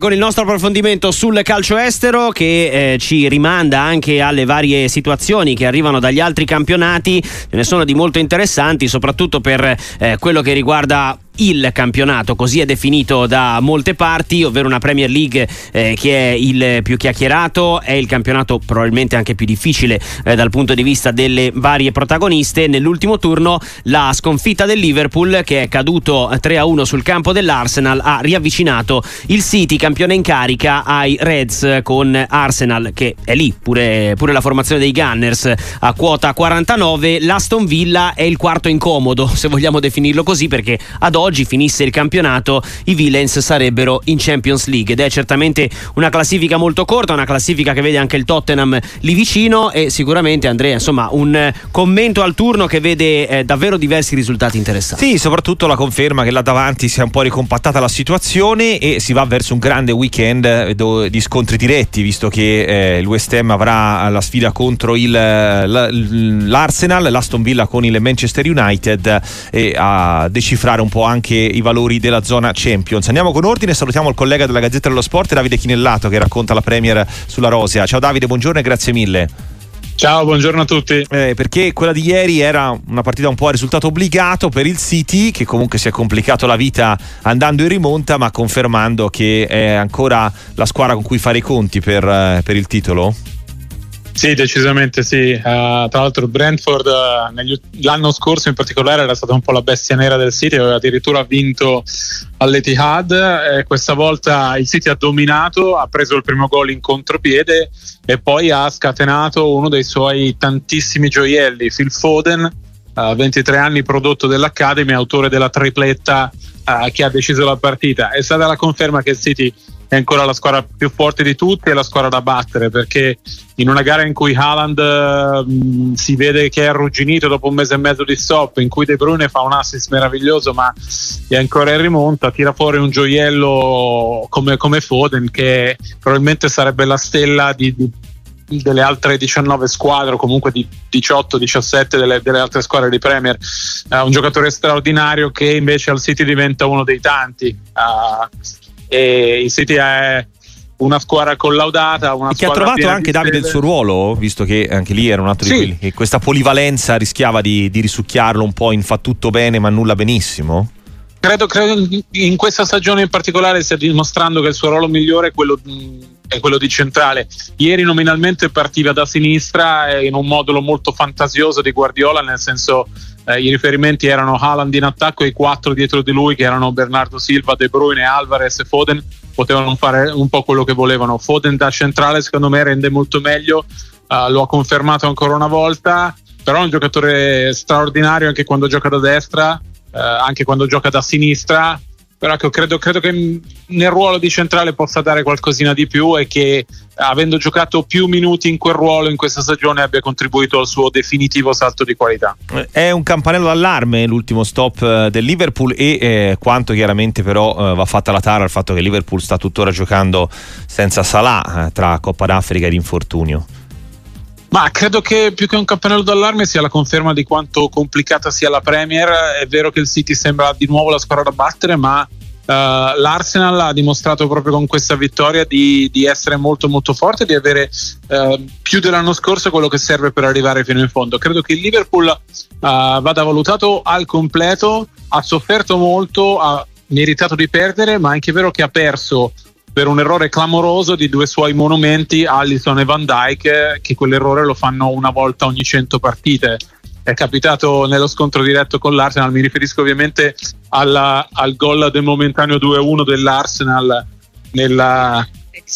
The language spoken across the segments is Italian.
Con il nostro approfondimento sul calcio estero che eh, ci rimanda anche alle varie situazioni che arrivano dagli altri campionati, ce ne sono di molto interessanti, soprattutto per eh, quello che riguarda il campionato, così è definito da molte parti, ovvero una Premier League eh, che è il più chiacchierato, è il campionato probabilmente anche più difficile eh, dal punto di vista delle varie protagoniste. Nell'ultimo turno la sconfitta del Liverpool che è caduto 3-1 sul campo dell'Arsenal ha riavvicinato il City, campione in carica, ai Reds con Arsenal che è lì, pure, pure la formazione dei Gunners a quota 49. L'Aston Villa è il quarto incomodo, se vogliamo definirlo così, perché ad oggi oggi finisse il campionato i Villains sarebbero in Champions League ed è certamente una classifica molto corta, una classifica che vede anche il Tottenham lì vicino e sicuramente Andrea insomma un commento al turno che vede eh, davvero diversi risultati interessanti. Sì, soprattutto la conferma che là davanti si è un po' ricompattata la situazione e si va verso un grande weekend eh, di scontri diretti visto che eh, il West Ham avrà la sfida contro il, l'Arsenal, l'Aston Villa con il Manchester United e a decifrare un po' anche anche i valori della zona Champions. Andiamo con ordine, salutiamo il collega della Gazzetta dello Sport, Davide Chinellato, che racconta la Premier sulla Rosia. Ciao Davide, buongiorno e grazie mille. Ciao, buongiorno a tutti. Eh, perché quella di ieri era una partita un po' a risultato obbligato per il City, che comunque si è complicato la vita andando in rimonta, ma confermando che è ancora la squadra con cui fare i conti per, eh, per il titolo? Sì, decisamente sì. Uh, tra l'altro Brentford uh, negli, l'anno scorso in particolare era stata un po' la bestia nera del City, aveva addirittura vinto all'Etihad e questa volta il City ha dominato, ha preso il primo gol in contropiede e poi ha scatenato uno dei suoi tantissimi gioielli, Phil Foden, uh, 23 anni prodotto dell'Academy, autore della tripletta che ha deciso la partita. È stata la conferma che il City è ancora la squadra più forte di tutte e la squadra da battere perché in una gara in cui Haaland mh, si vede che è arrugginito dopo un mese e mezzo di stop in cui De Bruyne fa un assist meraviglioso ma è ancora in rimonta tira fuori un gioiello come, come Foden che probabilmente sarebbe la stella di, di delle altre 19 squadre o comunque di 18-17 delle, delle, altre squadre di Premier. Uh, un giocatore straordinario che invece al City diventa uno dei tanti. Uh, e il City è una squadra collaudata. Una e che ha trovato anche Davide il suo ruolo, visto che anche lì era un altro sì. di quelli che questa polivalenza rischiava di, di risucchiarlo un po' in fa tutto bene ma nulla benissimo? Credo, credo in questa stagione in particolare stia dimostrando che il suo ruolo migliore è quello, è quello di centrale. Ieri nominalmente partiva da sinistra in un modulo molto fantasioso di Guardiola, nel senso eh, i riferimenti erano Haaland in attacco e i quattro dietro di lui che erano Bernardo Silva, De Bruyne, Alvarez e Foden potevano fare un po' quello che volevano. Foden da centrale secondo me rende molto meglio, uh, lo ha confermato ancora una volta, però è un giocatore straordinario anche quando gioca da destra, uh, anche quando gioca da sinistra però ecco, credo, credo, che nel ruolo di centrale possa dare qualcosina di più e che avendo giocato più minuti in quel ruolo in questa stagione abbia contribuito al suo definitivo salto di qualità. È un campanello d'allarme l'ultimo stop eh, del Liverpool e eh, quanto chiaramente però eh, va fatta la tara al fatto che Liverpool sta tuttora giocando senza Salah eh, tra Coppa d'Africa ed infortunio. Ma credo che più che un campanello d'allarme sia la conferma di quanto complicata sia la Premier. È vero che il City sembra di nuovo la squadra da battere, ma uh, l'Arsenal ha dimostrato proprio con questa vittoria di, di essere molto molto forte, di avere uh, più dell'anno scorso quello che serve per arrivare fino in fondo. Credo che il Liverpool uh, vada valutato al completo, ha sofferto molto, ha meritato di perdere, ma è anche vero che ha perso per un errore clamoroso di due suoi monumenti, Allison e Van Dyke, che quell'errore lo fanno una volta ogni 100 partite. È capitato nello scontro diretto con l'Arsenal, mi riferisco ovviamente alla, al gol del momentaneo 2-1 dell'Arsenal nella,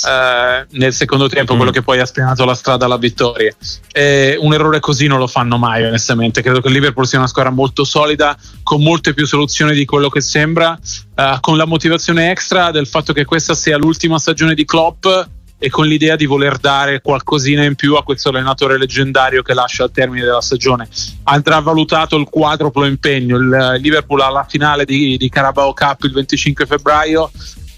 eh, nel secondo tempo, mm. quello che poi ha spianato la strada alla vittoria. Eh, un errore così non lo fanno mai, onestamente. Credo che il Liverpool sia una squadra molto solida, con molte più soluzioni di quello che sembra, eh, con la motivazione extra del fatto che questa sia l'ultima stagione di Klopp e con l'idea di voler dare qualcosina in più a questo allenatore leggendario che lascia al termine della stagione. Andrà valutato il quadruplo impegno. Il Liverpool alla finale di, di Carabao Cup il 25 febbraio,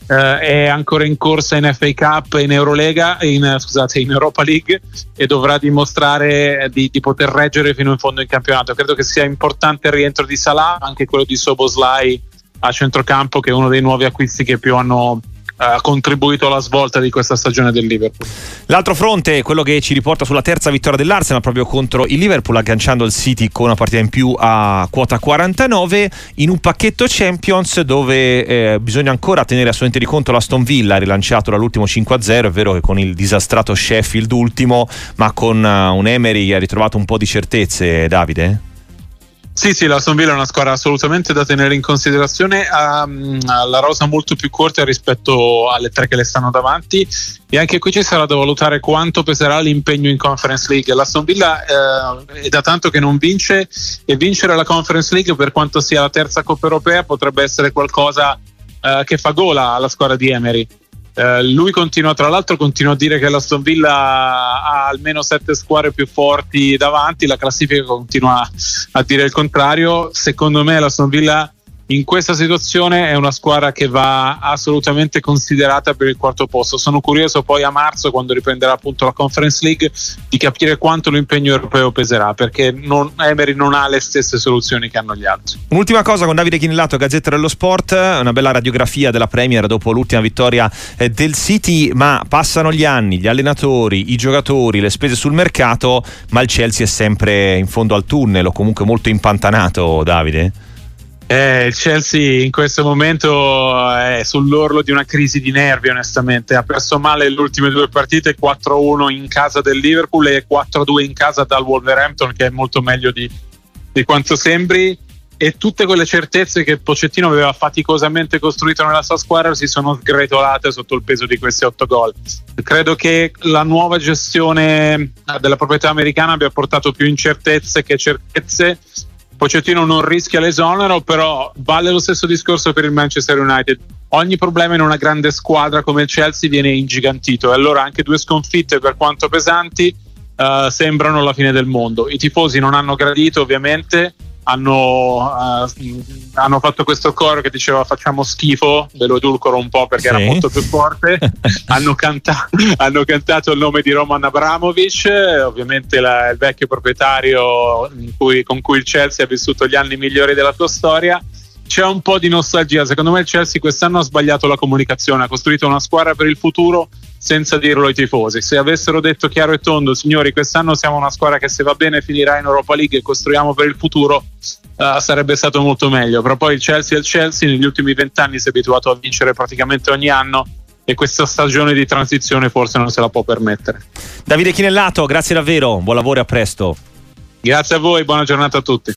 eh, è ancora in corsa in FA Cup, in Eurolega, in, scusate, in Europa League e dovrà dimostrare di, di, poter reggere fino in fondo in campionato. Credo che sia importante il rientro di Salah, anche quello di Soboslai a centrocampo, che è uno dei nuovi acquisti che più hanno ha contribuito alla svolta di questa stagione del Liverpool. L'altro fronte, quello che ci riporta sulla terza vittoria dell'Arsenal proprio contro il Liverpool, agganciando il City con una partita in più a quota 49 in un pacchetto Champions dove eh, bisogna ancora tenere assolutamente di conto l'Aston Villa, rilanciato dall'ultimo 5-0, è vero che con il disastrato Sheffield ultimo, ma con uh, un Emery ha ritrovato un po' di certezze, Davide? Sì, sì, la Villa è una squadra assolutamente da tenere in considerazione, ha um, la rosa molto più corta rispetto alle tre che le stanno davanti e anche qui ci sarà da valutare quanto peserà l'impegno in Conference League. La Villa eh, è da tanto che non vince e vincere la Conference League per quanto sia la terza Coppa Europea potrebbe essere qualcosa eh, che fa gola alla squadra di Emery. Eh, lui continua, tra l'altro, continua a dire che l'Aston Villa ha almeno sette squadre più forti davanti. La classifica continua a dire il contrario. Secondo me, l'Aston Villa in questa situazione è una squadra che va assolutamente considerata per il quarto posto. Sono curioso poi a marzo, quando riprenderà appunto la Conference League, di capire quanto l'impegno europeo peserà, perché non, Emery non ha le stesse soluzioni che hanno gli altri. Un'ultima cosa con Davide Chinellato, Gazzetta dello Sport, una bella radiografia della Premier dopo l'ultima vittoria eh, del City, ma passano gli anni, gli allenatori, i giocatori, le spese sul mercato, ma il Chelsea è sempre in fondo al tunnel o comunque molto impantanato, Davide? Eh, il Chelsea in questo momento è sull'orlo di una crisi di nervi, onestamente. Ha perso male le ultime due partite, 4-1 in casa del Liverpool e 4-2 in casa dal Wolverhampton, che è molto meglio di, di quanto sembri. E tutte quelle certezze che Pocettino aveva faticosamente costruito nella sua squadra si sono sgretolate sotto il peso di questi otto gol. Credo che la nuova gestione della proprietà americana abbia portato più incertezze che certezze Pocettino non rischia l'esonero, però vale lo stesso discorso per il Manchester United. Ogni problema in una grande squadra come il Chelsea viene ingigantito e allora anche due sconfitte, per quanto pesanti, uh, sembrano la fine del mondo. I tifosi non hanno gradito ovviamente, hanno, uh, hanno, fatto questo coro che diceva facciamo schifo, ve lo edulcoro un po' perché sì. era molto più forte, hanno, canta- hanno, cantato il nome di Roman Abramovic, ovviamente la, il vecchio proprietario cui, con cui il Chelsea ha vissuto gli anni migliori della sua storia c'è un po' di nostalgia. Secondo me il Chelsea quest'anno ha sbagliato la comunicazione, ha costruito una squadra per il futuro senza dirlo ai tifosi. Se avessero detto chiaro e tondo, signori, quest'anno siamo una squadra che se va bene finirà in Europa League e costruiamo per il futuro, uh, sarebbe stato molto meglio. Però poi il Chelsea è il Chelsea, negli ultimi vent'anni si è abituato a vincere praticamente ogni anno e questa stagione di transizione forse non se la può permettere. Davide Chinellato, grazie davvero, buon lavoro e a presto. Grazie a voi, buona giornata a tutti.